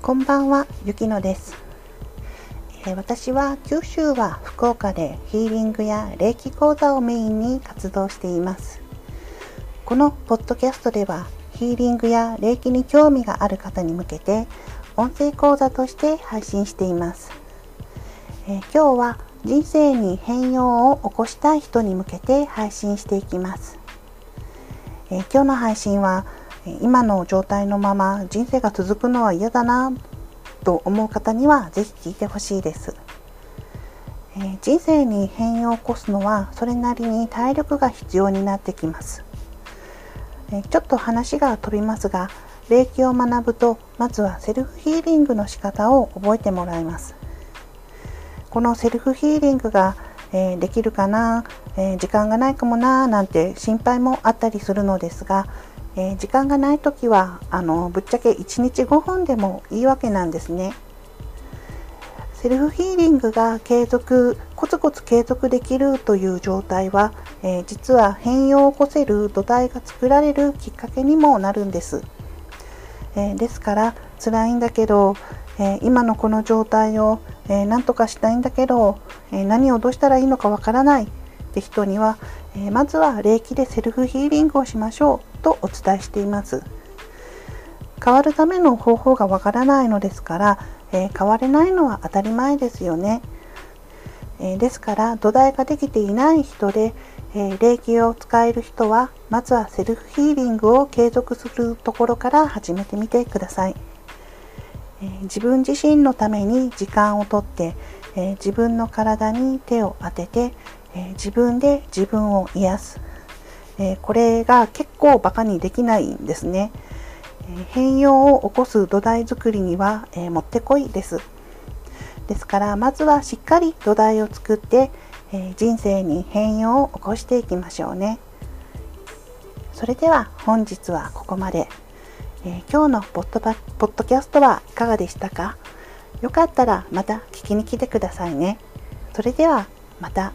こんばんは、ゆきのです、えー、私は九州は福岡でヒーリングや霊気講座をメインに活動しています。このポッドキャストではヒーリングや霊気に興味がある方に向けて音声講座として配信しています。えー、今日は人生に変容を起こしたい人に向けて配信していきます。えー、今日の配信は今の状態のまま人生が続くのは嫌だなと思う方にはぜひ聞いてほしいです、えー、人生に変容を起こすのはそれなりに体力が必要になってきます、えー、ちょっと話が飛びますが霊気を学ぶとまずはセルフヒーリングの仕方を覚えてもらいます。このセルフヒーリングが、えー、できるかな、え時間がないかもななんて心配もあったりするのですがえー、時間がない時はあのぶっちゃけ1日5分でもいいわけなんですね。セルフヒーリングが継続コツコツ継続できるという状態は、えー、実は変容を起こせる土台が作られるきっかけにもなるんです。えー、ですから辛いんだけど、え、今のこの状態を、え何とかしたいんだけど、え何をどうしたらいいのかわからないって人には、えまずは霊気でセルフヒーリングをしましょうとお伝えしています。変わるための方法がわからないのですから、え、変われないのは当たり前ですよね、え、ですから土台ができていない人で、えー、霊気を使える人はまずはセルフヒーリングを継続するところから始めてみてください、え自分自身のために時間をとって、え自分の体に手を当てて、え自分で自分を癒すえこれが結構バカにできないんですね。え変容を起こす土台作りには、えもってこいです。ですからまずはしっかり土台を作って、え人生に変容を起こしていきましょうね。それでは本日はここまで。え今日のポッドポッドキャストはいかがでしたか？よかったらまた聞きに来てくださいね。それではまた。